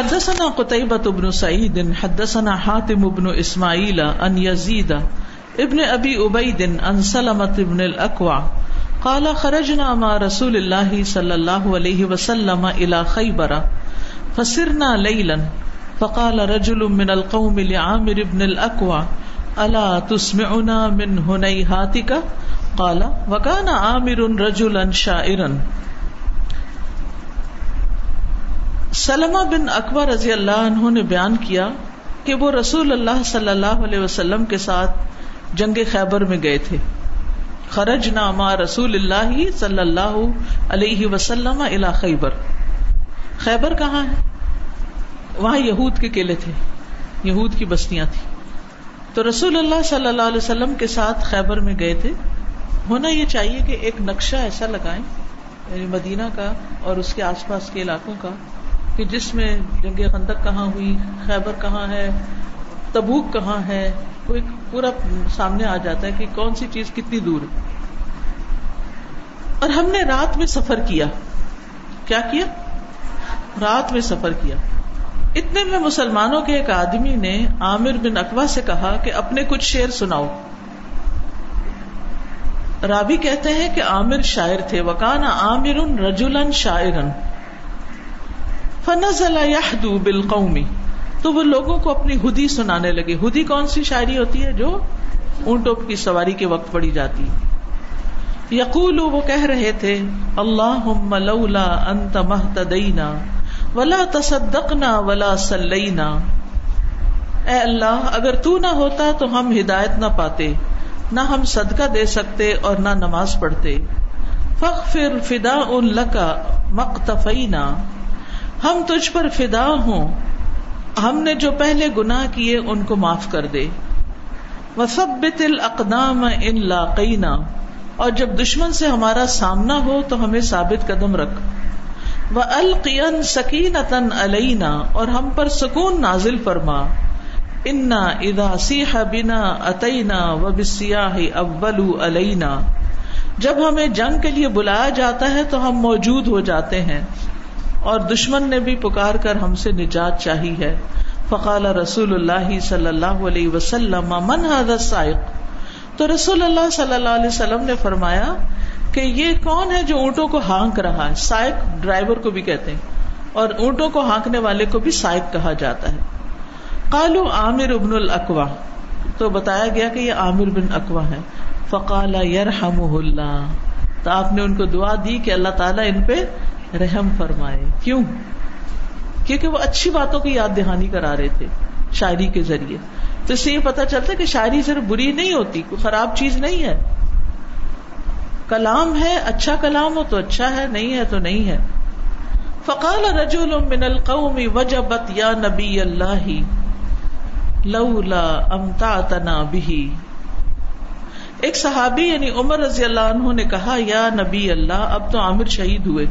حدثنا قتيبة بن سعيد، حدثنا حاتم بن اسماعيل ان يزيد ابن ابي عبيد ان سلمة بن الاكوع قال خرجنا مع رسول الله صلى الله عليه وسلم الى خيبر، فسرنا ليلا، فقال رجل من القوم لعامر بن الاكوع الا تسمعنا من هنيهاتك؟ قال وكان عامر رجلا شاعرا. سلمہ بن اکبر رضی اللہ عنہ نے بیان کیا کہ وہ رسول اللہ صلی اللہ علیہ وسلم کے ساتھ جنگ خیبر میں گئے تھے۔ خرج نامہ رسول اللہ صلی اللہ علیہ وسلم الا خیبر۔ خیبر کہاں ہے؟ وہاں یہود کے قلعے تھے۔ یہود کی بستیاں تھی تو رسول اللہ صلی اللہ علیہ وسلم کے ساتھ خیبر میں گئے تھے۔ ہونا یہ چاہیے کہ ایک نقشہ ایسا لگائیں یعنی مدینہ کا اور اس کے آس پاس کے علاقوں کا کہ جس میں جنگ خندق کہاں ہوئی، خیبر کہاں ہے، تبوک کہاں ہے کوئی پورا سامنے آ جاتا ہے کہ کون سی چیز کتنی دور ہے۔ اور ہم نے رات میں سفر کیا۔ کیا کیا؟ رات میں سفر کیا۔ اتنے میں مسلمانوں کے ایک آدمی نے عامر بن اقوا سے کہا کہ اپنے کچھ شعر سناؤ۔ رابی کہتے ہیں کہ عامر شاعر تھے۔ وکان عامر رجولن شاعرن۔ فنزل يحدو بالقومی تو وہ لوگوں کو اپنی ہدی سنانے لگے۔ ہدی کون سی شاعری ہوتی ہے جو اونٹوں کی سواری کے وقت پڑی جاتی یقول وہ کہہ رہے تھے اللہ لولا انت مہتدینا ولا تصدقنا ولا سلینا اے اللہ، اگر تو نہ ہوتا تو ہم ہدایت نہ پاتے، نہ ہم صدقہ دے سکتے اور نہ نماز پڑھتے۔ فخر فدا ان لکا مقتفینا۔ ہم تجھ پر فدا ہوں۔ ہم نے جو پہلے گناہ کیے ان کو معاف کر دے۔ وسبت الاقدام ان لاقینا اور جب دشمن سے ہمارا سامنا ہو تو ہمیں ثابت قدم رکھ۔ وہ القین سکینتن علینا اور ہم پر سکون نازل فرما۔ انا ادا سیح بنا اتینا و بسیاہ اول علینا جب ہمیں جنگ کے لیے بلایا جاتا ہے تو ہم موجود ہو جاتے ہیں۔ اور دشمن نے بھی پکار کر ہم سے نجات چاہی ہے۔ فقال رسول اللہ صلی اللہ علیہ وسلم، من سائق تو رسول اللہ صلی اللہ علیہ وسلم نے فرمایا کہ یہ کون ہے جو اونٹوں کو ہانک رہا ہے؟ سائق ڈرائیور کو بھی کہتے ہیں، اور اونٹوں کو ہانکنے والے کو بھی سائق کہا جاتا ہے۔ کالو عامر ابن الاقوا تو بتایا گیا کہ یہ عامر بن اقوا ہے۔ فقال یرحم اللہ، تو آپ نے ان کو دعا دی کہ اللہ تعالیٰ ان پہ رحم فرمائے۔ کیوں؟ کیونکہ وہ اچھی باتوں کی یاد دہانی کرا رہے تھے شاعری کے ذریعے۔ تو اس سے یہ پتا چلتا کہ شاعری صرف بری نہیں ہوتی، کوئی خراب چیز نہیں ہے۔ کلام ہے اچھا کلام ہو تو اچھا ہے، نہیں ہے تو نہیں ہے۔ فقال رجول من القوم وجبت یا نبی اللہ لولا امتعتنا به۔ ایک صحابی یعنی عمر رضی اللہ عنہ نے کہا، یا نبی اللہ، اب تو عامر شہید ہوئے۔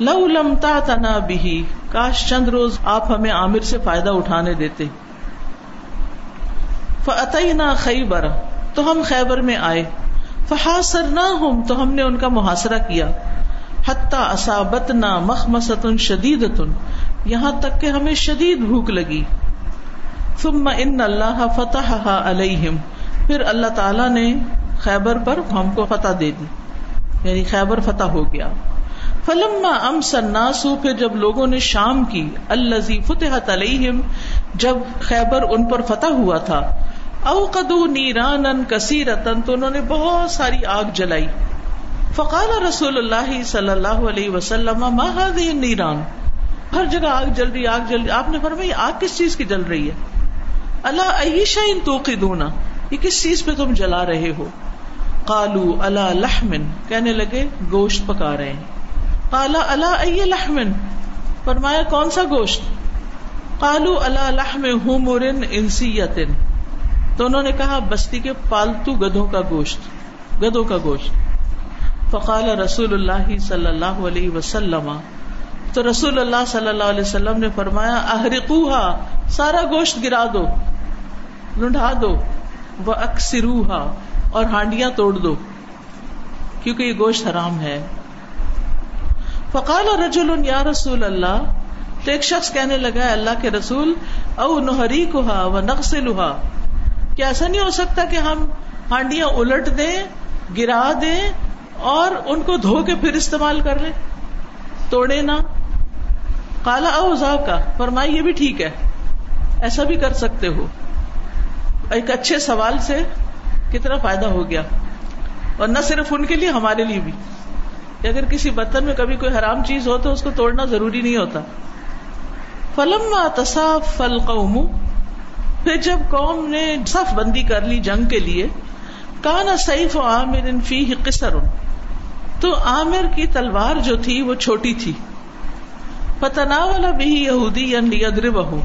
لو لمتا تنا بھی کاش چند روز آپ ہمیں عامر سے فائدہ اٹھانے دیتے۔ فتعینہ خیبر تو ہم خیبر میں آئے۔ فحاصر نہ ہوں تو ہم نے ان کا محاصرہ کیا۔ حتیٰ اصابت نہ مخ مستن شدید یہاں تک کہ ہمیں شدید بھوک لگی۔ ثم ان اللہ فتح علیہم پھر اللہ تعالی نے خیبر پر ہم کو فتح دے دی۔ یعنی خیبر فتح ہو گیا۔ فلما ام سناسو پھر جب لوگوں نے شام کی الزی فتح علیہم، جب خیبر ان پر فتح ہوا تھا او قدو نیران کثیر تو انہوں نے بہت ساری آگ جلائی۔ فقال رسول اللہ صلی اللہ علیہ وسلم، ما هذه النيران ہر جگہ آگ جل رہی، آگ جل رہی۔ آپ نے فرمایا آگ کس چیز کی جل رہی ہے؟ اللہ عیشا ان توقدون یہ کس چیز پہ تم جلا رہے ہو؟ قالو اللہ لحمن کہنے لگے، گوشت پکا رہے ہیں کالا اللہ ائی لحمن؟ فرمایا کون سا گوشت؟ کالو اللہ لحم ہوں انسی تو انہوں نے کہا، بستی کے پالتو گدھوں کا گوشت، گدھوں کا گوشت۔ فقال رسول اللہ صلی اللہ علیہ وسلم۔ تو رسول اللہ صلی اللہ علیہ وسلم نے فرمایا اہرقوہا سارا گوشت گرا دو لنڈا دو وہ اکثروہا اور ہانڈیاں توڑ دو، کیونکہ یہ گوشت حرام ہے۔ فقال رجل یا رسول اللہ، تو ایک شخص کہنے لگا اللہ کے رسول، او نہری کوہا و نقص لوہا کیا ایسا نہیں ہو سکتا کہ ہم ہانڈیاں الٹ دیں، گرا دیں اور ان کو دھو کے پھر استعمال کر لیں؟ توڑے نہ۔ کالا اوزا کا فرمائی، یہ بھی ٹھیک ہے۔ ایسا بھی کر سکتے ہو۔ ایک اچھے سوال سے کتنا فائدہ ہو گیا۔ اور نہ صرف ان کے لیے، ہمارے لیے بھی۔ کہ اگر کسی برتن میں کبھی کوئی حرام چیز ہو تو اس کو توڑنا ضروری نہیں ہوتا۔ فلم تصاف فل قوم پھر جب قوم نے صف بندی کر لی جنگ کے لیے کانا سیف و عامر فی قصر۔ تو عامر کی تلوار جو تھی وہ چھوٹی تھی۔ فتنا والا بھی یہودی ادر بہو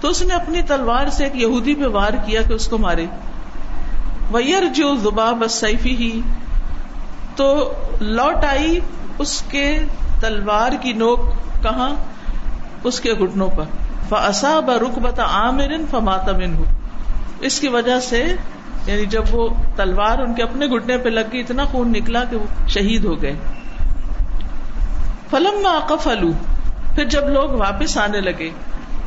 تو اس نے اپنی تلوار سے ایک یہودی پہ وار کیا کہ اس کو مارے۔ ویر جو زباب سیفی ہی تو لوٹ آئی اس کے تلوار کی نوک کہاں؟ اس کے گٹنوں پر۔ فسا ب رخ بتا عامر فماتا من اس کی وجہ سے یعنی جب وہ تلوار ان کے اپنے گٹنے پہ لگ گئی، اتنا خون نکلا کہ وہ شہید ہو گئے۔ فلم میں پھر جب لوگ واپس آنے لگے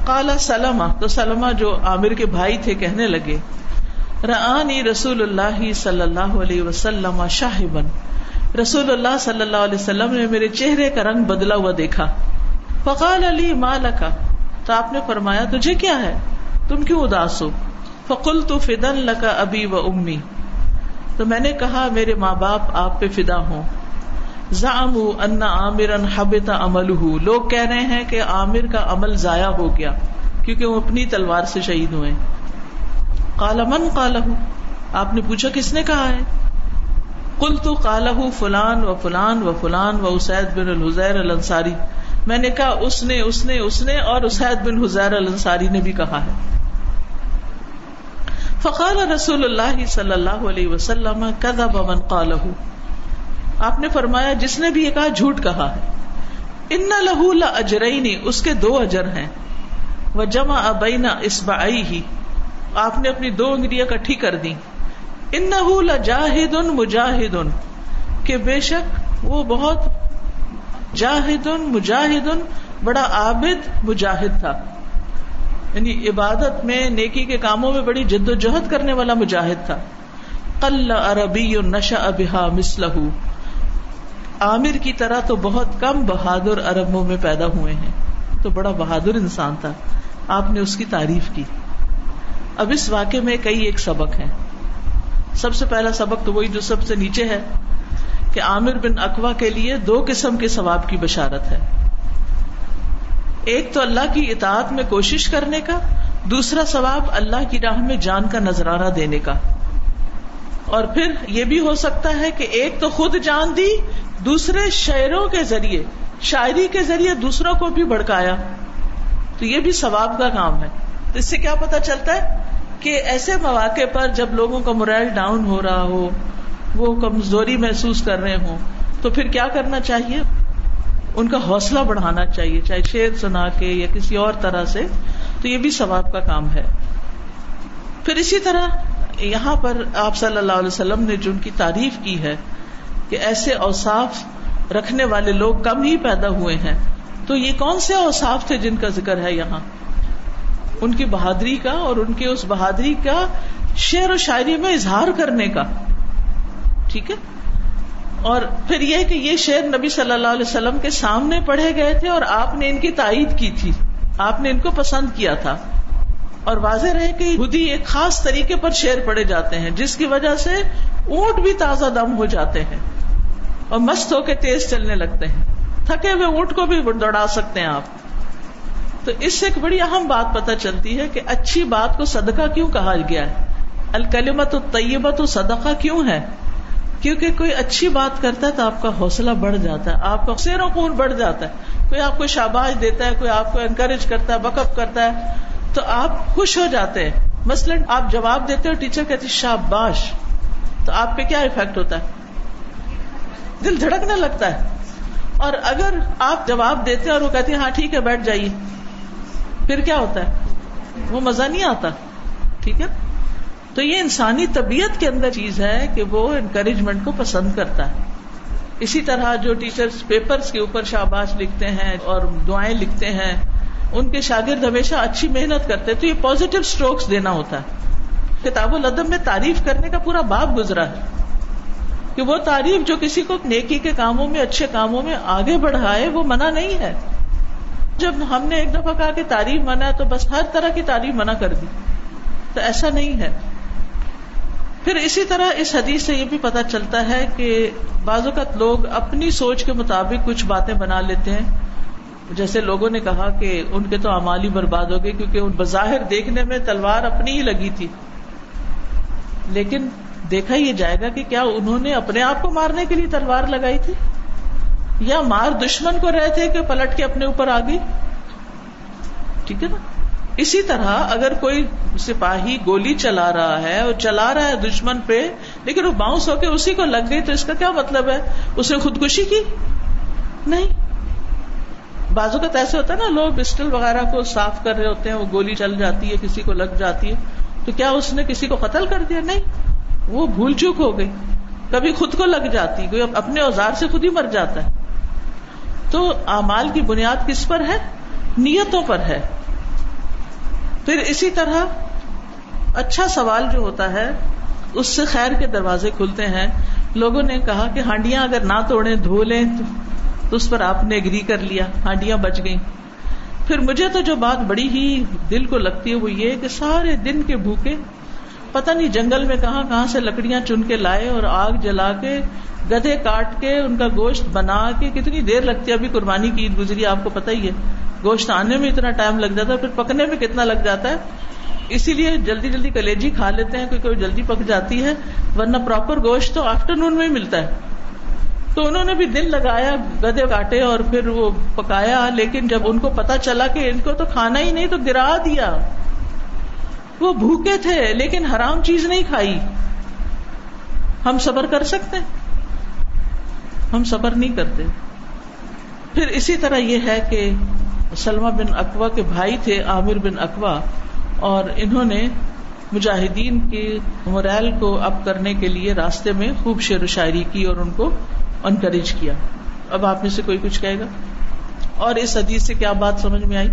کالا سلما تو سلما جو عامر کے بھائی تھے، کہنے لگے رانی رسول اللہ صلی اللہ علیہ وسلم شاہبن رسول اللہ صلی اللہ علیہ وسلم نے میرے چہرے کا رنگ بدلا ہوا دیکھا۔ فقال علی ماں تو آپ نے فرمایا، تجھے کیا ہے؟ تم کیوں اداس ہو؟ فکل تو فدن لکا ابی و امی۔ تو میں نے کہا، میرے ماں باپ آپ پہ فدا ہوں۔ زام عامر حبتا عمل لوگ کہہ رہے ہیں کہ عامر کا عمل ضائع ہو گیا، کیونکہ وہ اپنی تلوار سے شہید ہوئے۔ کالا من کالا آپ نے پوچھا کس نے کہا ہے؟ کل تو کالا فلان و فلان و فلان و اسید بن الحزیر الانصاری۔ میں نے کہا، اس نے اس نے اس نے اور اسید بن حزیر الانصاری نے بھی کہا ہے۔ فقال رسول اللہ صلی اللہ علیہ وسلم کدا بمن قالہ آپ نے فرمایا، جس نے بھی یہ کہا، جھوٹ کہا ہے۔ ان لہو لا اس کے دو اجر ہیں۔ وہ جمع ابینا اسبائی ہی آپ نے اپنی دو انگلیاں کٹھی کر دی ان جاہد مجاہد کہ بے شک وہ بہت جاہد مجاہد بڑا عابد مجاہد تھا۔ یعنی عبادت میں، نیکی کے کاموں میں بڑی جد و جہد کرنے والا مجاہد تھا۔ قل عربی نشا ابہا مسلح عامر کی طرح تو بہت کم بہادر عربوں میں پیدا ہوئے ہیں۔ تو بڑا بہادر انسان تھا۔ آپ نے اس کی تعریف کی۔ اب اس واقعے میں کئی ایک سبق ہیں۔ سب سے پہلا سبق تو وہی جو سب سے نیچے ہے کہ عامر بن اقوا کے لیے دو قسم کے ثواب کی بشارت ہے۔ ایک تو اللہ کی اطاعت میں کوشش کرنے کا، دوسرا ثواب اللہ کی راہ میں جان کا نذرانہ دینے کا۔ اور پھر یہ بھی ہو سکتا ہے کہ ایک تو خود جان دی، دوسرے شعروں کے ذریعے، شاعری کے ذریعے دوسروں کو بھی بڑکایا تو یہ بھی ثواب کا کام ہے۔ تو اس سے کیا پتا چلتا ہے؟ کہ ایسے مواقع پر جب لوگوں کا مرائل ڈاؤن ہو رہا ہو، وہ کمزوری محسوس کر رہے ہوں، تو پھر کیا کرنا چاہیے؟ ان کا حوصلہ بڑھانا چاہیے، چاہے شیر سنا کے یا کسی اور طرح سے، تو یہ بھی ثواب کا کام ہے۔ پھر اسی طرح یہاں پر آپ صلی اللہ علیہ وسلم نے جو ان کی تعریف کی ہے کہ ایسے اوساف رکھنے والے لوگ کم ہی پیدا ہوئے ہیں۔ تو یہ کون سے اوساف تھے جن کا ذکر ہے یہاں؟ ان کی بہادری کا اور ان کی اس بہادری کا شعر و شاعری میں اظہار کرنے کا۔ ٹھیک ہے؟ اور پھر یہ کہ یہ شعر نبی صلی اللہ علیہ وسلم کے سامنے پڑھے گئے تھے اور آپ نے ان کی تائید کی تھی۔ آپ نے ان کو پسند کیا تھا۔ اور واضح رہے کہ خود ہی ایک خاص طریقے پر شعر پڑے جاتے ہیں، جس کی وجہ سے اونٹ بھی تازہ دم ہو جاتے ہیں اور مست ہو کے تیز چلنے لگتے ہیں۔ تھکے ہوئے اونٹ کو بھی دوڑا سکتے ہیں آپ۔ تو اس سے ایک بڑی اہم بات پتہ چلتی ہے کہ اچھی بات کو صدقہ کیوں کہا گیا ہے؟ الکلمت طیبت صدقہ کیوں ہے؟ کیونکہ کوئی اچھی بات کرتا ہے تو آپ کا حوصلہ بڑھ جاتا ہے، آپ کا سیروں خون بڑھ جاتا ہے۔ کوئی آپ کو شاباش دیتا ہے، کوئی آپ کو انکریج کرتا ہے بکپ کرتا ہے، تو آپ خوش ہو جاتے ہیں۔ مثلاً آپ جواب دیتے ہو ٹیچر کہتی شاباش۔ تو آپ پہ کیا افیکٹ ہوتا ہے؟ دل دھڑکنے لگتا ہے۔ اور اگر آپ جواب دیتے اور وہ کہتی ہاں ٹھیک ہے، بیٹھ جائیے۔ پھر کیا ہوتا ہے؟ وہ مزہ نہیں آتا۔ ٹھیک ہے؟ تو یہ انسانی طبیعت کے اندر چیز ہے کہ وہ انکریجمنٹ کو پسند کرتا ہے۔ اسی طرح جو ٹیچر پیپر کے اوپر شاباش لکھتے ہیں اور دعائیں لکھتے ہیں، ان کے شاگرد ہمیشہ اچھی محنت کرتے تو یہ پوزیٹو اسٹروکس دینا ہوتا ہے۔ کتاب العدم میں تعریف کرنے کا پورا باب گزرا ہے۔ کہ وہ تعریف جو کسی کو نیکی کے کاموں میں، اچھے کاموں میں آگے بڑھائے، وہ منع نہیں ہے۔ جب ہم نے ایک دفعہ کہا کہ تعریف منع تو بس ہر طرح کی تعریف منع کر دی۔ تو ایسا نہیں ہے۔ پھر اسی طرح اس حدیث سے یہ بھی پتا چلتا ہے کہ بعض اوقات لوگ اپنی سوچ کے مطابق کچھ باتیں بنا لیتے ہیں۔ جیسے لوگوں نے کہا کہ ان کے تو امالی برباد ہو گئے کیونکہ ان بظاہر دیکھنے میں تلوار اپنی ہی لگی تھی۔ لیکن دیکھا یہ جائے گا کہ کیا انہوں نے اپنے آپ کو مارنے کے لیے تلوار لگائی تھی؟ یا مار دشمن کو رہے تھے کہ پلٹ کے اپنے اوپر آ گئی؟ ٹھیک ہے نا؟ اسی طرح اگر کوئی سپاہی گولی چلا رہا ہے اور چلا رہا ہے دشمن پہ، لیکن وہ باؤنس ہو کے اسی کو لگ گئی تو اس کا کیا مطلب ہے؟ اس نے خودکشی کی؟ نہیں۔ بازو کا ایسے ہوتا ہے نا، لوگ پسٹل وغیرہ کو صاف کر رہے ہوتے ہیں، وہ گولی چل جاتی ہے، کسی کو لگ جاتی ہے، تو کیا اس نے کسی کو قتل کر دیا؟ نہیں۔ وہ بھول چوک ہو گئی۔ کبھی خود کو لگ جاتی، کوئی اپنے اوزار سے خود ہی مر جاتا ہے۔ تو امال کی بنیاد کس پر ہے؟ نیتوں پر ہے۔ پھر اسی طرح اچھا سوال جو ہوتا ہے، اس سے خیر کے دروازے کھلتے ہیں۔ لوگوں نے کہا کہ ہانڈیاں اگر نہ توڑے دھو لیں تو اس پر آپ نے اگری کر لیا، ہانڈیاں بچ گئیں۔ پھر مجھے تو جو بات بڑی ہی دل کو لگتی ہے وہ یہ کہ سارے دن کے بھوکے پتہ نہیں جنگل میں کہاں کہاں سے لکڑیاں چن کے لائے اور آگ جلا کے گدے کاٹ کے ان کا گوشت بنا کے کتنی دیر لگتی ہے؟ ابھی قربانی کی عید گزری، آپ کو پتا ہی ہے۔ گوشت آنے میں اتنا ٹائم لگ جاتا ہے، پھر پکنے میں کتنا لگ جاتا ہے؟ اسی لیے جلدی جلدی کلیجی کھا لیتے ہیں کیونکہ وہ جلدی پک جاتی ہے، ورنہ پراپر گوشت تو آفٹر نون میں ہی ملتا ہے۔ تو انہوں نے بھی دل لگایا گدے کاٹے اور پھر وہ پکایا، لیکن جب ان کو پتا چلا کہ ان کو تو کھانا ہی نہیں، تو گرا دیا۔ وہ بھوکے تھے لیکن حرام چیز نہیں کھائی۔ ہم صبر کر سکتے ہم صبر نہیں کرتے۔ پھر اسی طرح یہ ہے کہ سلما بن اقوا کے بھائی تھے عامر بن اقوا اور انہوں نے مجاہدین کے موریل کو اپ کرنے کے لیے راستے میں خوب شعر و شاعری کی اور ان کو انکریج کیا۔ اب آپ میں سے کوئی کچھ کہے گا؟ اور اس حدیث سے کیا بات سمجھ میں آئی؟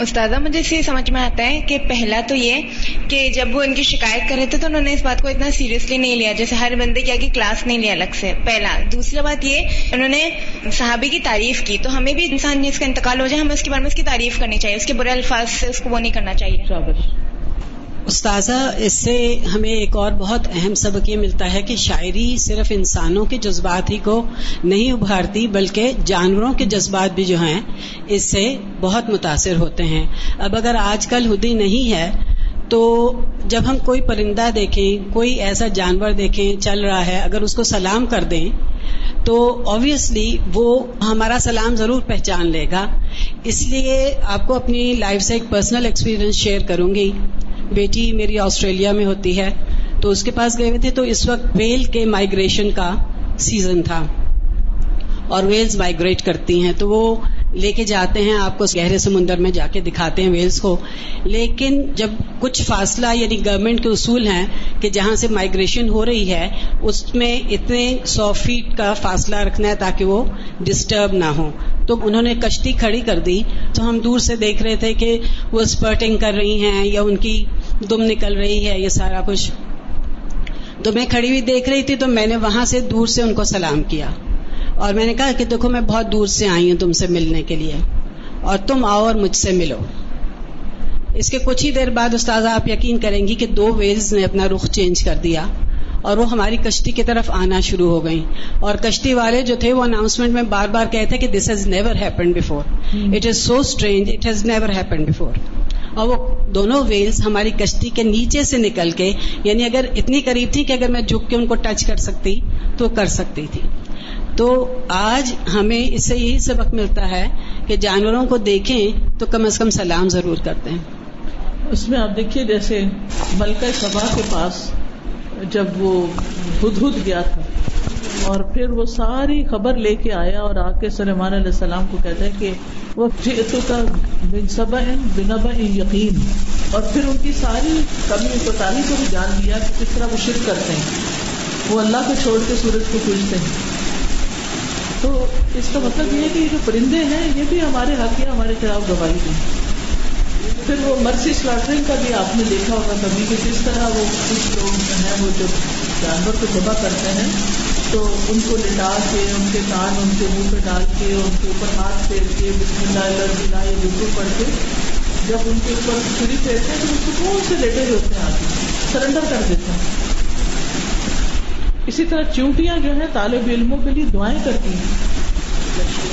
استاذہ، مجھے اس سمجھ میں آتا ہے کہ پہلا تو یہ کہ جب وہ ان کی شکایت کر رہے تھے تو انہوں نے اس بات کو اتنا سیریسلی نہیں لیا، جیسے ہر بندے کیا کہ کلاس نہیں لیا الگ سے۔ پہلا۔ دوسری بات یہ، انہوں نے صحابی کی تعریف کی، تو ہمیں بھی انسان جس کا انتقال ہو جائے، ہمیں اس کے بارے میں اس کی تعریف کرنی چاہیے، اس کے برے الفاظ سے اس کو وہ نہیں کرنا چاہیے۔ استاذہ، اس سے ہمیں ایک اور بہت اہم سبق یہ ملتا ہے کہ شاعری صرف انسانوں کے جذبات ہی کو نہیں ابھارتی، بلکہ جانوروں کے جذبات بھی جو ہیں، اس سے بہت متاثر ہوتے ہیں۔ اب اگر آج کل ہدی نہیں ہے، تو جب ہم کوئی پرندہ دیکھیں، کوئی ایسا جانور دیکھیں، چل رہا ہے، اگر اس کو سلام کر دیں، تو آبویسلی وہ ہمارا سلام ضرور پہچان لے گا۔ اس لیے آپ کو اپنی لائف سے ایک پرسنل ایکسپیرئنس شیئر کروں گی۔ بیٹی میری آسٹریلیا میں ہوتی ہے، تو اس کے پاس گئے ہوئے تھے، تو اس وقت ویل کے مائگریشن کا سیزن تھا۔ اور ویلز مائگریٹ کرتی ہیں، تو وہ لے کے جاتے ہیں، آپ کو گہرے سمندر میں جا کے دکھاتے ہیں ویلز کو۔ لیکن جب کچھ فاصلہ یعنی گورنمنٹ کے اصول ہیں کہ جہاں سے مائگریشن ہو رہی ہے، اس میں اتنے سو فیٹ کا فاصلہ رکھنا ہے تاکہ وہ ڈسٹرب نہ ہو تو انہوں نے کشتی کھڑی کر دی۔ تو ہم دور سے دیکھ رہے تھے کہ وہ اسپرٹنگ کر رہی ہیں یا ان کی دم نکل رہی ہے یہ سارا کچھ۔ تو میں کھڑی ہوئی دیکھ رہی تھی تو میں نے وہاں سے دور سے ان کو سلام کیا۔ اور میں نے کہا کہ دیکھو میں بہت دور سے آئی ہوں تم سے ملنے کے لیے۔ اور تم آؤ اور مجھ سے ملو۔ اس کے کچھ ہی دیر بعد استاذہ آپ یقین کریں گی کہ دو ویلز نے اپنا رخ چینج کر دیا اور وہ ہماری کشتی کی طرف آنا شروع ہو گئی اور کشتی والے جو تھے وہ اناؤنسمنٹ میں بار بار کہتے کہ this has never happen before it is so strange it has never happen before اور وہ دونوں ویلز ہماری کشتی کے نیچے سے نکل کے یعنی اگر اتنی قریب تھی کہ اگر میں جھک کے ان کو ٹچ کر سکتی، تو کر سکتی تھی۔ تو آج ہمیں اس سے یہی سبق ملتا ہے کہ جانوروں کو دیکھیں تو کم از کم سلام ضرور کرتے ہیں۔ اس میں آپ دیکھیے جیسے ملکہ سبا کے پاس جب وہ ہد ہد گیا تھا، اور پھر وہ ساری خبر لے کے آیا اور آ کے سلیمان علیہ السلام کو کہتا ہے کہ وہ جی، کا بن بنبا یقین۔ اور پھر ان کی ساری کمی، کوتاہی کو بھی جان لیا کہ کس طرح وہ شرک کرتے ہیں۔ وہ اللہ کو چھوڑ کے سورج کو پوجتے ہیں۔ تو اس کا مطلب یہ ہے کہ یہ جو پرندے ہیں، یہ بھی ہمارے حق یا ہمارے خلاف گواہی دیں۔ پھر وہ مرسی سلاٹرنگ کا بھی آپ نے دیکھا ہوگا کبھی کہ کس طرح وہ کچھ لوگ ہیں، وہ جب جانور کو جمع کرتے ہیں تو ان کو لٹا کے، ان کے کان، ان کے منہ پہ ڈال کے، ان کے اوپر ہاتھ پھیر کے، بسم اللہ یہ بالکل پڑھ کے جب ان کے اوپر چھری پھیرتے ہیں تو اس کو کون سے لیٹے ہوتے ہیں آگے سرنڈر کر دیتے ہیں۔ اسی طرح چونٹیاں جو ہیں طالب علموں کے لیے دعائیں کرتی ہیں۔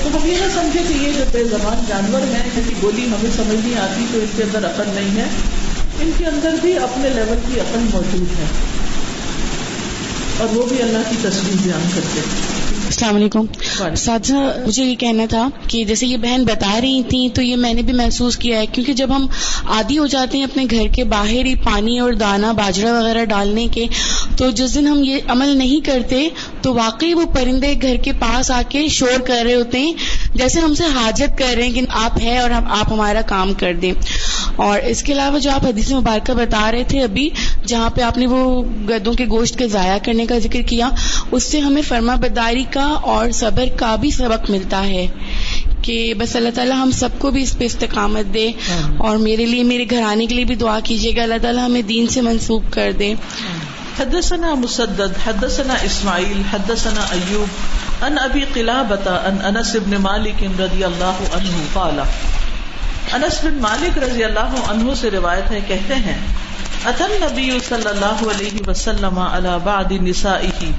تو ہم یہ نہ سمجھے کہ یہ جو بے زبان جانور ہیں، جن کی بولی ہمیں سمجھ نہیں آتی، تو ان کے اندر عقل نہیں ہے۔ ان کے اندر بھی اپنے لیول کی عقل موجود ہے۔ اور وہ بھی اللہ کی تصویر بیان کرتے ہیں۔ السلام علیکم۔ ساتھا مجھے یہ کہنا تھا کہ جیسے یہ بہن بتا رہی تھی تو یہ میں نے بھی محسوس کیا ہے کیونکہ جب ہم عادی ہو جاتے ہیں اپنے گھر کے باہر ہی پانی اور دانا باجرا وغیرہ ڈالنے کے تو جس دن ہم یہ عمل نہیں کرتے تو واقعی وہ پرندے گھر کے پاس آ کے شور کر رہے ہوتے ہیں جیسے ہم سے حاجت کر رہے ہیں کہ آپ ہیں اور آپ ہمارا کام کر دیں۔ اور اس کے علاوہ جو آپ حدیث مبارکہ بتا رہے تھے ابھی جہاں پہ آپ نے وہ گدوں کے گوشت کے ضائع کرنے کا ذکر کیا اس سے ہمیں فرما بداری کا اور صبر کا بھی سبق ملتا ہے کہ بس اللہ تعالیٰ ہم سب کو بھی اس پہ استقامت دے اور میرے لیے میرے گھر آنے کے لیے بھی دعا کیجیے گا۔ اللہ تعالیٰ ہمیں دین سے منسوخ کر دے۔ حدثنا مسدد حدثنا اسماعیل حدثنا ایوب ان ابی قلابتا ان انس بن مالک رضی اللہ عنہ قال انس بن مالک رضی اللہ عنہ سے روایت ہے کہتے ہیں اتن نبی صلی اللہ علیہ وسلم علی بعد نسائه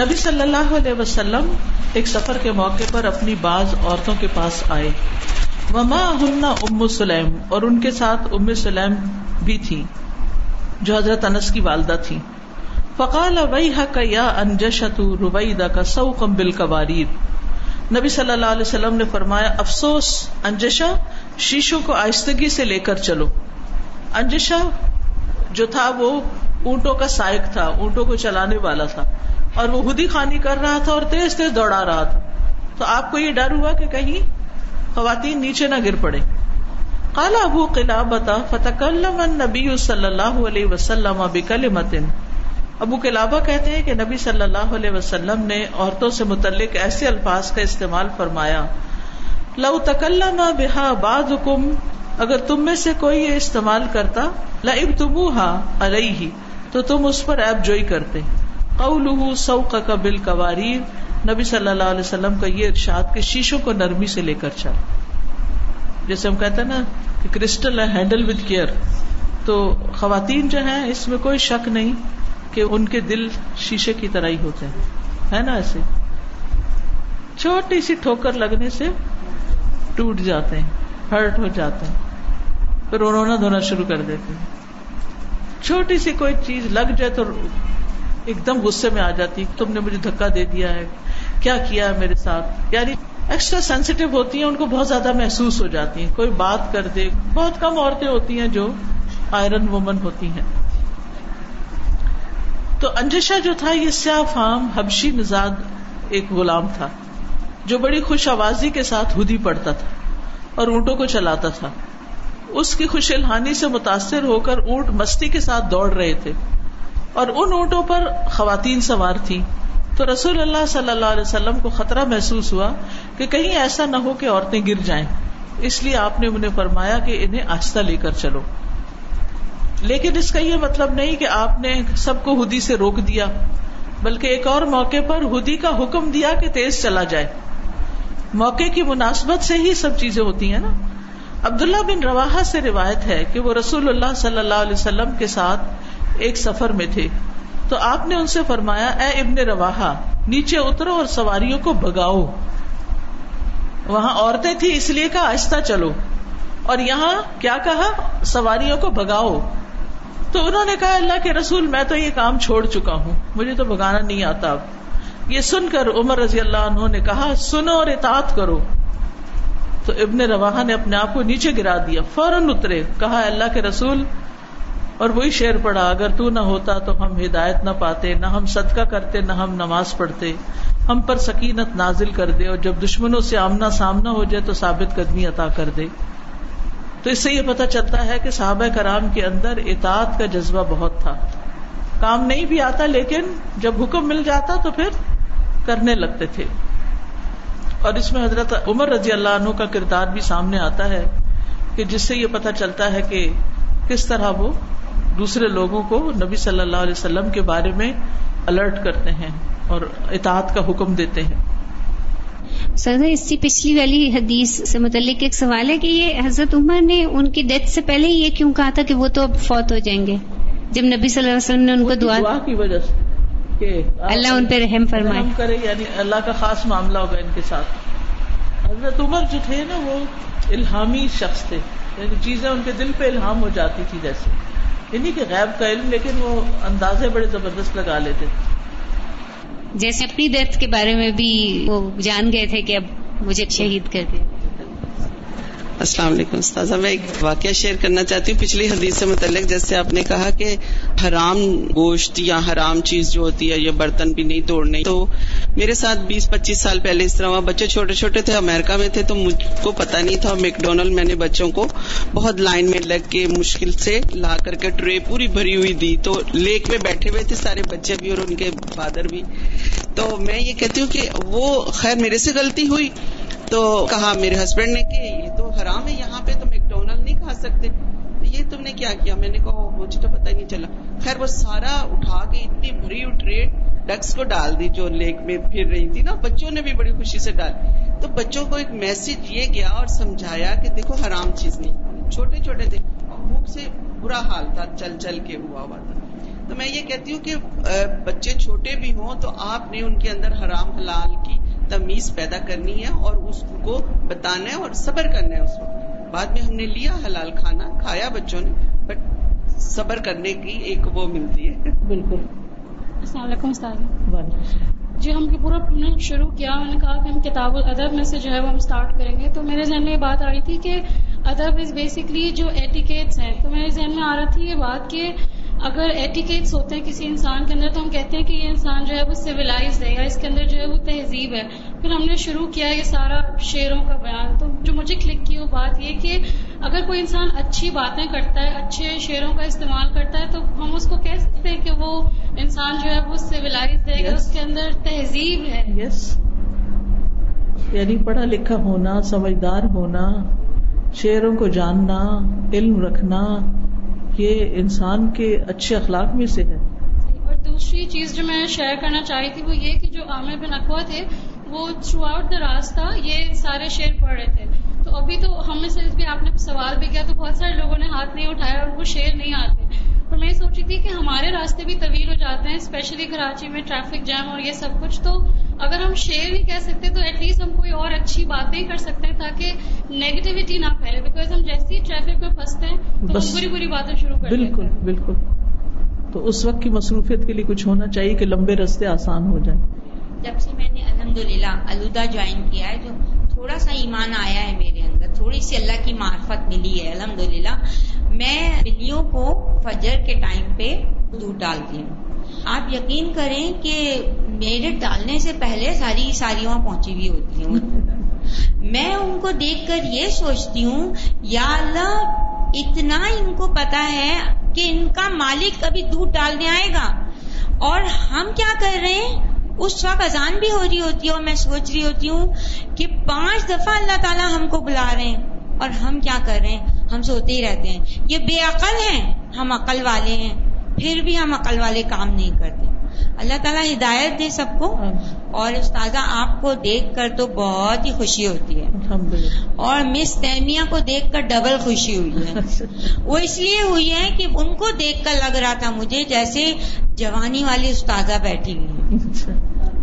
نبی صلی اللہ علیہ وسلم ایک سفر کے موقع پر اپنی بعض عورتوں کے پاس آئے۔ وما ہن ام سلیم اور ان کے ساتھ ام سلیم بھی تھی، جو حضرت انس کی والدہ تھی۔ فقال ویحک یا انجشت رویدہ کا سوقم بالکواریر نبی صلی اللہ علیہ وسلم نے فرمایا، افسوس انجشا شیشوں کو آہستگی سے لے کر چلو۔ انجشا جو تھا وہ اونٹوں کا سائق تھا، اونٹوں کو چلانے والا تھا۔ اور وہ خود ہی خانی کر رہا تھا اور تیز تیز دوڑا رہا تھا۔ تو آپ کو یہ ڈر ہوا کہ کہیں خواتین نیچے نہ گر پڑے۔ کالا ابو قلابتا فتح نبی صلی اللہ علیہ وسلم بکلمت ابو قلابہ کہتے ہیں کہ نبی صلی اللہ علیہ وسلم نے عورتوں سے متعلق ایسے الفاظ کا استعمال فرمایا۔ لو تکلم بہا بعض اگر تم میں سے کوئی یہ استعمال کرتا لب تمہا علیہ، تو تم اس پر ایب جوئی کرتے۔ قولہ سوق کا نبی صلی اللہ علیہ وسلم کا یہ ارشاد کے شیشوں کو نرمی سے لے کر چل۔ جیسے ہم کہتے ہیں نا کہ کرسٹل ہے، ہینڈل وتھ کیئر تو خواتین جو ہیں، اس میں کوئی شک نہیں کہ ان کے دل شیشے کی طرح ہی ہوتے ہیں۔ ہے نا ایسے؟ چھوٹی سی ٹھوکر لگنے سے ٹوٹ جاتے ہیں، ہرٹ ہو جاتے ہیں۔ پھر رونا دھونا شروع کر دیتے ہیں۔ چھوٹی سی کوئی چیز لگ جائے تو ایک دم غصے میں آ جاتی، تم نے مجھے دھکا دے دیا ہے، کیا کیا ہے میرے ساتھ؟ یعنی ایکسٹرا سینسیٹیو ہوتی ہیں، ان کو بہت زیادہ محسوس ہو جاتی ہیں۔ کوئی بات کر دے، بہت کم عورتیں ہوتی ہیں جو آئرن وومن ہوتی ہیں۔ تو انجشا جو تھا، یہ سیاہ فام حبشی نژاد ایک غلام تھا، جو بڑی خوش آوازی کے ساتھ ہدی پڑتا تھا اور اونٹوں کو چلاتا تھا۔ اس کی خوش الحانی سے متاثر ہو کر اونٹ مستی کے ساتھ دوڑ رہے تھے۔ اور ان اونٹوں پر خواتین سوار تھی۔ تو رسول اللہ صلی اللہ علیہ وسلم کو خطرہ محسوس ہوا کہ کہیں ایسا نہ ہو کہ عورتیں گر جائیں۔ اس لیے آپ نے انہیں فرمایا کہ انہیں آہستہ لے کر چلو۔ لیکن اس کا یہ مطلب نہیں کہ آپ نے سب کو ہدی سے روک دیا، بلکہ ایک اور موقع پر ہدی کا حکم دیا کہ تیز چلا جائے۔ موقع کی مناسبت سے ہی سب چیزیں ہوتی ہیں نا۔ عبداللہ بن روا سے روایت ہے کہ وہ رسول اللہ صلی اللہ علیہ وسلم کے ساتھ ایک سفر میں تھے۔ تو آپ نے ان سے فرمایا، اے ابن روا نیچے اترو اور سواریوں کو بگاؤ وہاں عورتیں تھی اس لیے کہا، آہستہ چلو۔ اور یہاں کیا کہا؟ سواریوں کو بگاؤ تو انہوں نے کہا، اللہ کے رسول، میں تو یہ کام چھوڑ چکا ہوں۔ مجھے تو بگانا نہیں آتا۔ اب یہ سن کر عمر رضی اللہ عنہ نے کہا، سنو اور اطاعت کرو۔ تو ابن روا نے اپنے آپ کو نیچے گرا دیا، فوراً اترے۔ کہا اللہ کے رسول اور وہی شعر پڑا اگر تو نہ ہوتا تو ہم ہدایت نہ پاتے، نہ ہم صدقہ کرتے، نہ ہم نماز پڑھتے۔ ہم پر سکینت نازل کر دے اور جب دشمنوں سے آمنا سامنا ہو جائے تو ثابت قدمی عطا کر دے۔ تو اس سے یہ پتا چلتا ہے کہ صحابہ کرام کے اندر اطاعت کا جذبہ بہت تھا۔ کام نہیں بھی آتا لیکن جب حکم مل جاتا تو پھر کرنے لگتے تھے۔ اور اس میں حضرت عمر رضی اللہ عنہ کا کردار بھی سامنے آتا ہے کہ جس سے یہ پتا چلتا ہے کہ کس طرح وہ دوسرے لوگوں کو نبی صلی اللہ علیہ وسلم کے بارے میں الرٹ کرتے ہیں اور اطاعت کا حکم دیتے ہیں۔ سر اس سے پچھلی والی حدیث سے متعلق ایک سوال ہے کہ یہ حضرت عمر نے ان کی ڈیتھ سے پہلے یہ کیوں کہا تھا کہ وہ تو اب فوت ہو جائیں گے؟ جب نبی صلی اللہ علیہ وسلم نے ان کو دعا دعا کی وجہ سے کہ اللہ ان پہ رحم فرمائے۔ رحم کرے یعنی اللہ کا خاص معاملہ ہوگا ان کے ساتھ۔ حضرت عمر جو تھے نا وہ الہامی شخص تھے۔ یعنی چیزیں ان کے دل پہ الہام ہو جاتی تھی جیسے۔ یعنی کہ غیب کا علم، لیکن وہ اندازے بڑے زبردست لگا لیتے۔ تھے جیسے اپنی ڈیتھ کے بارے میں بھی وہ جان گئے تھے کہ اب مجھے شہید کر دیا۔ السلام علیکم استاذہ، میں ایک واقعہ شیئر کرنا چاہتی ہوں۔ پچھلی حدیث سے متعلق، جیسے آپ نے کہا کہ حرام گوشت یا حرام چیز جو ہوتی ہے یہ برتن بھی نہیں توڑنے۔ تو میرے ساتھ بیس پچیس سال پہلے اس طرح وہاں بچے چھوٹے چھوٹے تھے، امریکہ میں تھے، تو مجھ کو پتا نہیں تھا۔ میکڈونلڈ میں نے بچوں کو بہت لائن میں لگ کے مشکل سے لا کر کے ٹرے پوری بھری ہوئی دی۔ تو لیک میں بیٹھے ہوئے تھے سارے بچے بھی اور ان کے فادر بھی۔ تو میں یہ کہتی ہوں کہ وہ خیر میرے سے غلطی ہوئی۔ تو کہا میرے ہسبینڈ نے کہ یہ تو حرام ہے یہاں پہ تو میکڈونلڈ نہیں کھا سکتے۔ یہ تم نے کیا کیا؟ میں نے کہا مجھے تو پتہ ہی نہیں چلا۔ خیر، وہ سارا اٹھا کے اتنی بری اٹھے ڈکس کو ڈال دی جو لیک میں پھر رہی تھی نا۔ بچوں نے بھی بڑی خوشی سے ڈال۔ تو بچوں کو ایک میسج یہ گیا اور سمجھایا کہ دیکھو، حرام چیز نہیں۔ چھوٹے چھوٹے تھے۔ بھوک سے برا حال تھا، چل چل کے ہوا ہوا تھا۔ تو میں یہ کہتی ہوں کہ بچے چھوٹے بھی ہوں تو آپ نے ان کے اندر حرام حلال کی تمیز پیدا کرنی ہے اور اس کو بتانا ہے اور صبر کرنا ہے اس وقت۔ بعد میں ہم نے لیا حلال کھانا کھایا بچوں نے بٹ صبر کرنے کی ایک وہ ملتی ہے۔ بالکل۔ السلام علیکم استاد۔ جی ہم پورا شروع کیا میں نے کہا کہ ہم کتاب الادب میں سے جو ہے وہ ہم اسٹارٹ کریں گے۔ تو میرے ذہن میں یہ بات آ رہی تھی کہ ادب از بیسکلی جو ایٹیکیٹس ہیں۔ تو میرے ذہن میں آ رہا تھی یہ بات کہ اگر ایٹیکیٹس ہوتے ہیں کسی انسان کے اندر تو ہم کہتے ہیں کہ یہ انسان جو ہے وہ سویلائز ہے یا اس کے اندر جو ہے وہ تہذیب ہے پھر ہم نے شروع کیا یہ سارا شعروں کا بیان تو جو مجھے کلک کی وہ بات یہ کہ اگر کوئی انسان اچھی باتیں کرتا ہے اچھے شعروں کا استعمال کرتا ہے تو ہم اس کو کہہ سکتے ہیں کہ وہ انسان جو ہے وہ سویلائز ہے yes. اس کے اندر تہذیب ہے یس yes. یعنی پڑھا لکھا ہونا سمجھدار ہونا شعروں کو جاننا علم رکھنا یہ انسان کے اچھے اخلاق میں سے ہے۔ اور دوسری چیز جو میں شیئر کرنا چاہی تھی وہ یہ کہ جو عامر بن اقوا تھے، وہ تھرو آؤٹ دا راستہ یہ سارے شعر پڑھ رہے تھے۔ تو ابھی تو ہم میں سے بھی آپ نے سوال بھی کیا تو بہت سارے لوگوں نے ہاتھ نہیں اٹھایا اور وہ شعر نہیں آتے۔ پر میں سوچی تھی کہ ہمارے راستے بھی طویل ہو جاتے ہیں اسپیشلی کراچی میں ٹریفک جام اور یہ سب کچھ، تو اگر ہم شیئر نہیں کہہ سکتے تو ایٹ لیسٹ ہم کوئی اور اچھی باتیں کر سکتے ہیں تاکہ نیگیٹیوٹی نہ پھیلے. بیکاز ہم جیسے ہی ٹریفک میں پھنستے ہیں تو ہم بری بری باتیں شروع کر بالکل بالکل. تو اس وقت کی مصروفیت کے لیے کچھ ہونا چاہیے کہ لمبے رستے آسان ہو جائیں۔ جب سے میں نے الحمد للہ الدا جوائن کیا ہے جو تھوڑا سا ایمان آیا ہے میرے اندر تھوڑی سی اللہ کی معرفت ملی ہے الحمد للہ میں بلیوں کو فجر کے ٹائم پہ دودھ ڈالتی ہوں۔ آپ یقین کریں کہ میرے ڈالنے سے پہلے ساری ساری وہاں پہنچی ہوئی ہوتی ہوں میں ان کو دیکھ کر یہ سوچتی ہوں، یا اللہ، اتنا ان کو پتا ہے کہ ان کا مالک کبھی دودھ ڈالنے آئے گا۔ اور ہم کیا کر رہے ہیں؟ اس وقت اذان بھی ہو رہی ہوتی ہے اور میں سوچ رہی ہوتی ہوں کہ پانچ دفعہ اللہ تعالیٰ ہم کو بلا رہے ہیں۔ اور ہم کیا کر رہے ہیں؟ ہم سوتے ہی رہتے ہیں۔ یہ بے عقل ہیں، ہم عقل والے ہیں۔ پھر بھی ہم عقل والے کام نہیں کرتے۔ اللہ تعالیٰ ہدایت دے سب کو۔ اور استاذہ آپ کو دیکھ کر تو بہت ہی خوشی ہوتی ہے۔ اور مس تیمیہ کو دیکھ کر ڈبل خوشی ہوئی ہے۔ وہ اس لیے ہوئی ہے کہ ان کو دیکھ کر لگ رہا تھا مجھے جیسے جوانی والی استاذہ بیٹھی ہوئی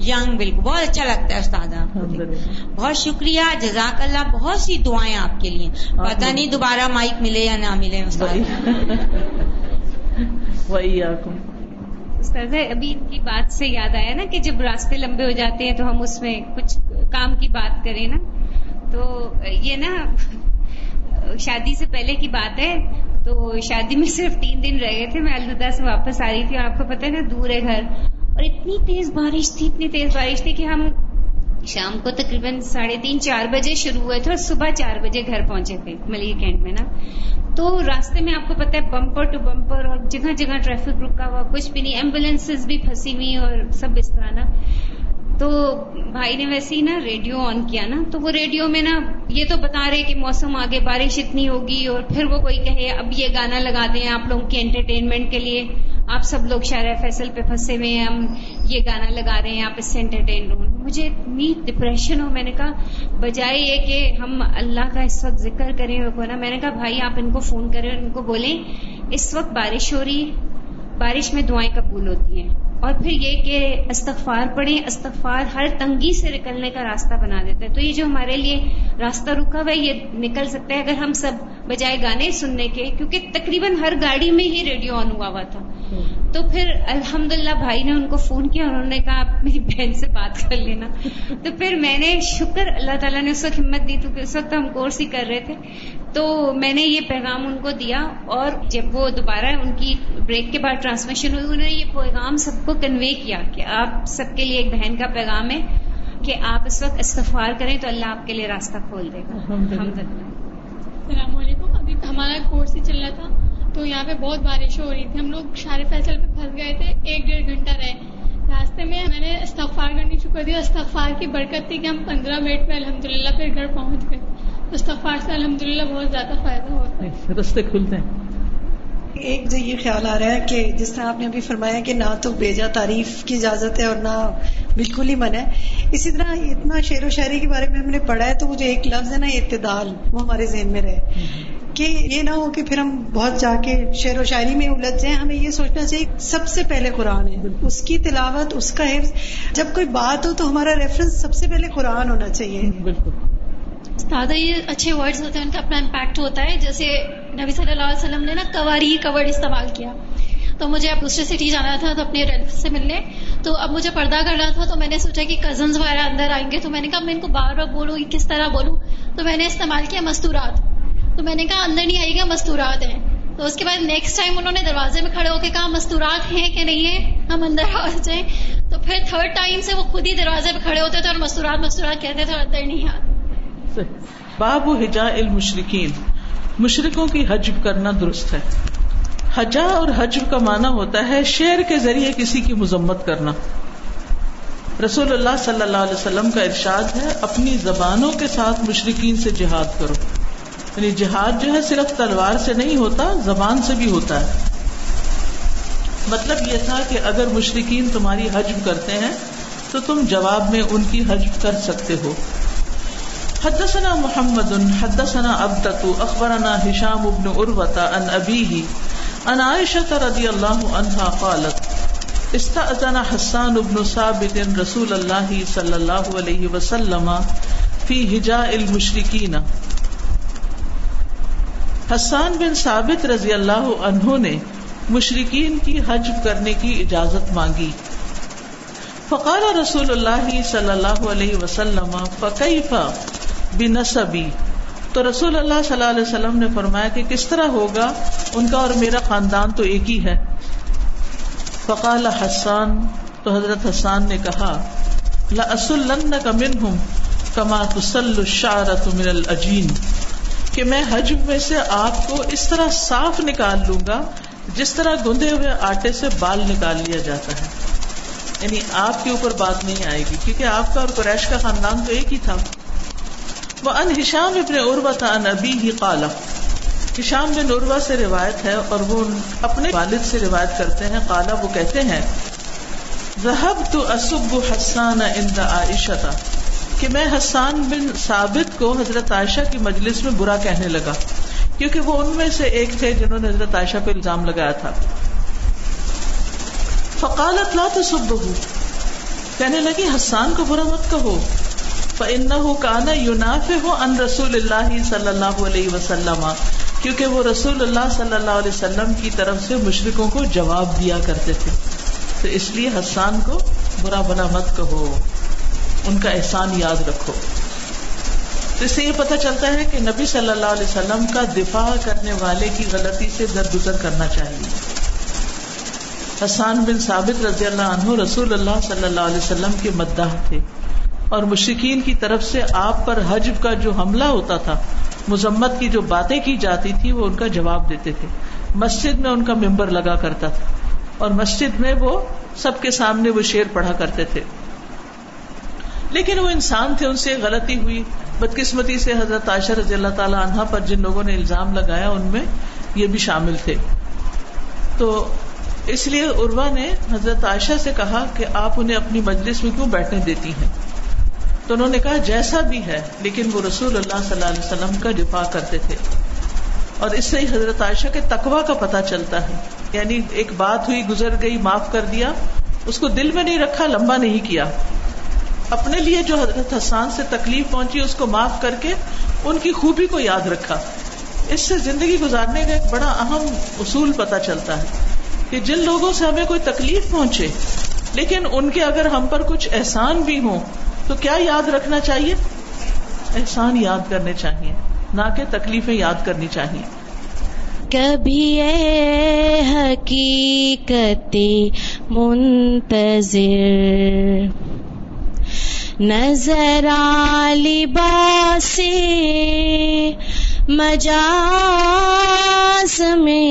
ینگ بالکل۔ بہت اچھا لگتا ہے استاذہ۔ بہت شکریہ۔ جزاک اللہ۔ بہت سی دعائیں آپ کے لیے۔ پتہ نہیں دوبارہ مائک ملے یا نہ ملے استاد وہی استاد ابھی ان کی بات سے یاد آیا نا کہ جب راستے لمبے ہو جاتے ہیں تو ہم اس میں کچھ کام کی بات کریں نا؟ تو یہ نا، شادی سے پہلے کی بات ہے، تو شادی میں صرف تین دن رہے تھے، میں الوداع سے واپس آ رہی تھی اور آپ کو پتا ہے نا، دور ہے گھر۔ اور اتنی تیز بارش تھی، اتنی تیز بارش تھی کہ ہم شام کو تقریباً ساڑھے تین، چار بجے شروع ہوئے تھے اور صبح چار بجے گھر پہنچے تھے ملی کینٹ میں نا۔ تو راستے میں آپ کو پتا ہے بمپر ٹو بمپر اور جگہ جگہ ٹریفک رکا ہوا، کچھ بھی نہیں ایمبولینس بھی پھنسی ہوئی اور سب اس طرح نا۔ تو بھائی نے ویسے ہی نا ریڈیو آن کیا نا، تو وہ ریڈیو میں نا یہ تو بتا رہے کہ موسم آگے بارش اتنی ہوگی اور پھر وہ کوئی کہے اب یہ گانا لگا دیں آپ لوگوں کے انٹرٹینمنٹ کے لیے۔ آپ سب لوگ شارع فیصل پہ پھنسے ہوئے ہیں، ہم یہ گانا لگا رہے ہیں، آپ اس سے انٹرٹین ہوں مجھے اتنی ڈپریشن ہو، میں نے کہا، بجائے یہ کہ ہم اللہ کا اس وقت ذکر کریں نا میں نے کہا، بھائی آپ ان کو فون کریں، ان کو بولیں، اس وقت بارش ہو رہی، بارش میں دعائیں قبول ہوتی ہیں۔ اور پھر یہ کہ استغفار پڑھیں، استغفار ہر تنگی سے نکلنے کا راستہ بنا دیتا ہے۔ تو یہ جو ہمارے لیے راستہ رکا ہوا ہے، یہ نکل سکتا ہے اگر ہم سب بجائے گانے سننے کے، کیونکہ تقریباً ہر گاڑی میں ہی ریڈیو آن ہوا ہوا تھا۔ تو پھر الحمد بھائی نے ان کو فون کیا انہوں نے کہا آپ میری بہن سے بات کر لینا. تو پھر میں نے شکر اللہ تعالیٰ نے اس وقت ہمت دی تو اس وقت ہم کورس ہی کر رہے تھے۔ تو میں نے یہ پیغام ان کو دیا اور جب وہ دوبارہ ان کی بریک کے بعد ٹرانسمیشن ہوئی انہوں نے یہ پیغام سب کو کنوے کیا کہ آپ سب کے لیے ایک بہن کا پیغام ہے کہ آپ اس وقت استفار کریں تو اللہ آپ کے لیے راستہ کھول دے گا۔ السلام علیکم۔ ابھی ہمارا کورس ہی چل رہا تھا۔ تو یہاں پہ بہت بارش ہو رہی تھی۔ ہم لوگ شار فیصل پہ پھنس گئے تھے۔ ایک ڈیڑھ گھنٹہ رہے۔ راستے میں میں نے استغفار کرنی شروع کر دیا استغفار کی برکت تھی کہ ہم پندرہ منٹ میں الحمد للہ پھر گھر پہنچ گئے۔ استغفار سے الحمد للہ بہت زیادہ فائدہ ہوتا ہے رستے کھلتے ہیں۔ ایک جو یہ خیال آ رہا ہے کہ جس طرح آپ نے ابھی فرمایا کہ نہ تو بیجا تعریف کی اجازت ہے اور نہ بالکل ہی من ہے۔ اسی طرح اتنا شعر و شاعری کے بارے میں ہم نے پڑھا ہے تو جو ایک لفظ ہے نا اعتدال وہ ہمارے ذہن میں رہے۔ کہ یہ نہ ہو کہ پھر ہم بہت جا کے شعر و شاعری میں الجھ جائیں۔ ہمیں یہ سوچنا چاہیے سب سے پہلے قرآن ہے۔ اس کی تلاوت اس کا حفظ۔ جب کوئی بات ہو تو ہمارا ریفرنس سب سے پہلے قرآن ہونا چاہیے۔ بالکل۔ زیادہ یہ اچھے ورڈز ہوتے ہیں ان کا اپنا امپیکٹ ہوتا ہے۔ جیسے نبی صلی اللہ علیہ وسلم نے نا کواری کورڈ استعمال کیا۔ تو مجھے اب دوسرے سٹی جانا تھا تو اپنے ریلیٹو سے ملنے۔ تو اب مجھے پردہ کرنا تھا تو میں نے سوچا کہ کزنز وغیرہ اندر آئیں گے۔ تو میں نے کہا میں ان کو بار بار بولوں کس طرح بولوں؟ تو میں نے استعمال کیا مستورات۔ تو میں نے کہا اندر نہیں آئے گا، مستورات ہیں۔ تو اس کے بعد نیکسٹ ٹائم انہوں نے دروازے میں کھڑے ہو کے کہا، مستورات ہیں کہ نہیں ہے ہم اندر آ جائیں۔ تو پھر تھرڈ ٹائم سے وہ خود ہی دروازے پہ کھڑے ہوتے تھے اور مستورات مستورات کہتے تھے اور اندر نہیں آتے۔ باب حجا المشرقین مشرقوں کی حجب کرنا درست ہے۔ حجا اور حجب کا معنی ہوتا ہے شعر کے ذریعے کسی کی مذمت کرنا۔ رسول اللہ صلی اللہ علیہ وسلم کا ارشاد ہے، اپنی زبانوں کے ساتھ مشرقین سے جہاد کرو۔ یعنی جہاد جو ہے صرف تلوار سے نہیں ہوتا، زبان سے بھی ہوتا ہے۔ مطلب یہ تھا کہ اگر مشرقین تمہاری حجب کرتے ہیں، تو تم جواب میں ان کی حجب کر سکتے ہو۔ حدثنا محمد، حدثنا عبدت اخبرنا هشام بن عروة عن أبيه عن عائشة رضي الله عنها قالت، استأذن حسان بن ثابت رسول الله صلى الله عليه وسلم في هجاء المشركين حسان بن ثابت رضی اللہ عنہ نے مشرقین کی حج کرنے کی اجازت مانگی۔ فقال رسول اللہ صلی اللہ علیہ وسلم، فکیف بنسبی تو رسول اللہ صلی اللہ علیہ وسلم نے فرمایا کہ کس طرح ہوگا؟ ان کا اور میرا خاندان تو ایک ہی ہے۔ فقال حسان، تو حضرت حسان نے کہا لَأَسُلَّنَّكَ مِنْهُمْ كَمَا تُسَلُّ الشَّعْرَةُ مِنَ الْأَجِينِ کہ میں حجب میں سے آپ کو اس طرح صاف نکال لوں گا جس طرح گندے ہوئے آٹے سے بال نکال لیا جاتا ہے۔ یعنی آپ کے اوپر بات نہیں آئے گی، کیونکہ آپ کا اور قریش کا خاندان تو ایک ہی تھا۔ وہ ان ہشام ابن عروا تھا ان ابی ہی قالا ہشام بن عروا سے روایت ہے اور وہ اپنے والد سے روایت کرتے ہیں۔ قالا وہ کہتے ہیں ذہب تو اسب حسان اند عائشہ کہ میں حسان بن ثابت کو حضرت عائشہ کی مجلس میں برا کہنے لگا، کیونکہ وہ ان میں سے ایک تھے جنہوں نے حضرت عائشہ پہ الزام لگایا تھا۔ فقالت لا تصبه۔ کہنے لگی، حسان کو برا مت کہو۔ کانا یوناف ہو ان رسول اللہ صلی اللہ علیہ وسلم۔ کیونکہ وہ رسول اللہ صلی اللہ علیہ وسلم کی طرف سے مشرقوں کو جواب دیا کرتے تھے۔ تو اس لیے حسان کو برا بلا مت کہو۔ ان کا احسان یاد رکھو۔ تو اس سے یہ پتہ چلتا ہے کہ نبی صلی اللہ علیہ وسلم کا دفاع کرنے والے کی غلطی سے درگزر کرنا چاہیے۔ حسان بن ثابت رضی اللہ عنہ رسول اللہ صلی اللہ علیہ وسلم کے مداح تھے۔ اور مشکین کی طرف سے آپ پر حجب کا جو حملہ ہوتا تھا، مذمت کی جو باتیں کی جاتی تھی وہ ان کا جواب دیتے تھے۔ مسجد میں ان کا ممبر لگا کرتا تھا۔ اور مسجد میں وہ سب کے سامنے وہ شیر پڑھا کرتے تھے۔ لیکن وہ انسان تھے، ان سے غلطی ہوئی۔ بدقسمتی سے حضرت عائشہ رضی اللہ تعالی عنہ پر جن لوگوں نے الزام لگایا، ان میں یہ بھی شامل تھے۔ تو اس لیے عروا نے حضرت عائشہ سے کہا کہ آپ انہیں اپنی مجلس میں کیوں بیٹھنے دیتی ہیں؟ تو انہوں نے کہا، جیسا بھی ہے، لیکن وہ رسول اللہ صلی اللہ علیہ وسلم کا دفاع کرتے تھے۔ اور اس سے ہی حضرت عائشہ کے تقوا کا پتہ چلتا ہے۔ یعنی ایک بات ہوئی، گزر گئی، معاف کر دیا، اس کو دل میں نہیں رکھا، لمبا نہیں کیا۔ اپنے لیے جو حضرت حسان سے تکلیف پہنچی، اس کو معاف کر کے ان کی خوبی کو یاد رکھا۔ اس سے زندگی گزارنے کا ایک بڑا اہم اصول پتا چلتا ہے کہ جن لوگوں سے ہمیں کوئی تکلیف پہنچے، لیکن ان کے اگر ہم پر کچھ احسان بھی ہوں، تو کیا یاد رکھنا چاہیے؟ احسان یاد کرنے چاہیے، نہ کہ تکلیفیں یاد کرنی چاہیے۔ کبھی اے حقیقت منتظر۔ نظر لباس مجاز میں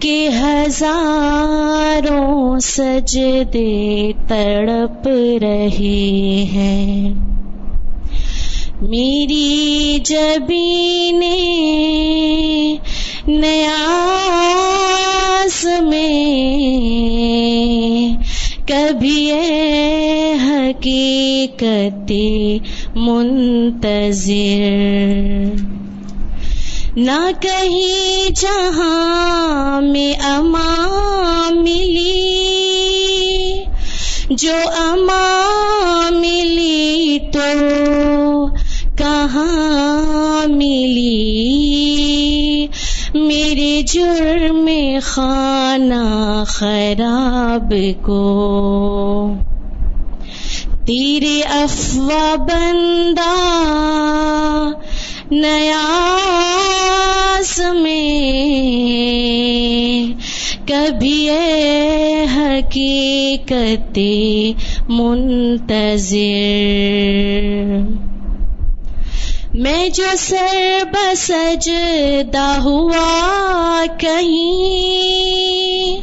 کہ ہزاروں سجدے تڑپ رہے ہیں۔ میری جبی نے نیاز میں کبھی اے حقیقت منتظر نہ کہیں جہاں میں اما ملی، جو اما ملی تو کہاں ملی؟ میرے جرم خانہ خراب کو۔ تیرے افوا بندہ نیاس میں۔ کبھی اے حقیقت منتظر۔ میں جو سر بسجدہ ہوا کہیں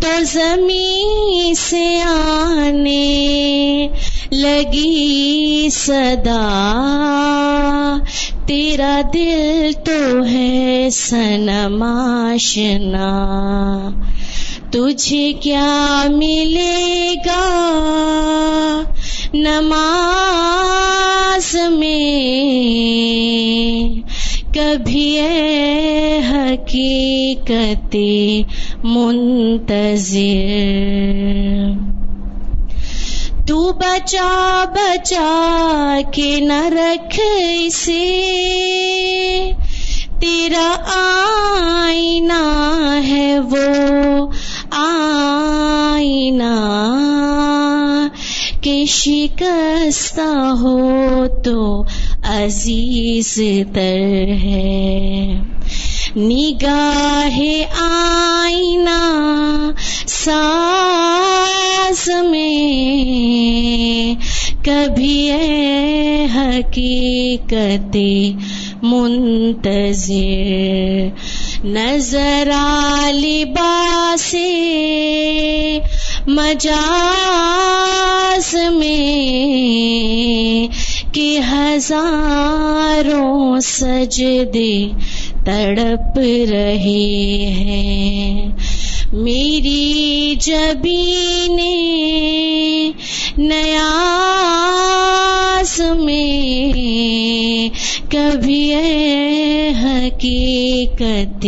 تو زمین سے آنے لگی صدا۔ تیرا دل تو ہے سنماشنا۔ تجھے کیا ملے گا؟ نماز میں کبھی اے حقیقت منتظر۔ تو بچا بچا کے نہ رکھ اسے۔ تیرا آئینہ ہے وہ آئینہ۔ کہ شکستہ ہو تو عزیز تر ہے۔ نگاہ آئینہ ساز میں کبھی اے حقیقت منتظر۔ نظر لباس مجاز میں کہ ہزاروں سجدے تڑپ رہے ہیں۔ میری جبی نے نیاز میں کبھی اے حقیقت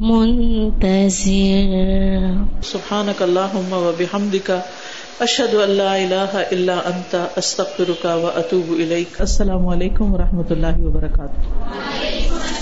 منتظر۔ سبحانك اللهم وبحمدك اشهد اشد اللہ اللہ اللہ انتا استخر و اطوب السلام علیکم و رحمۃ اللہ وبرکاتہ۔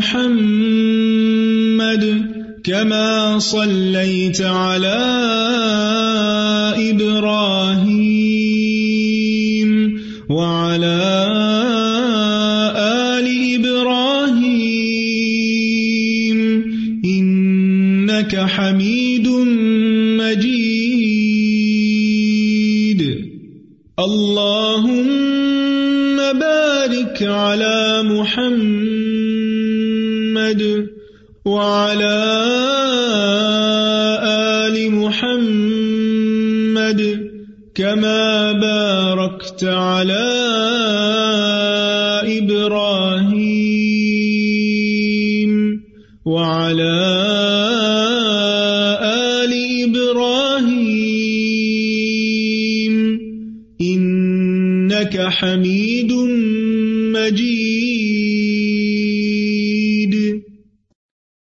محمد كما صليت على إبراهيم.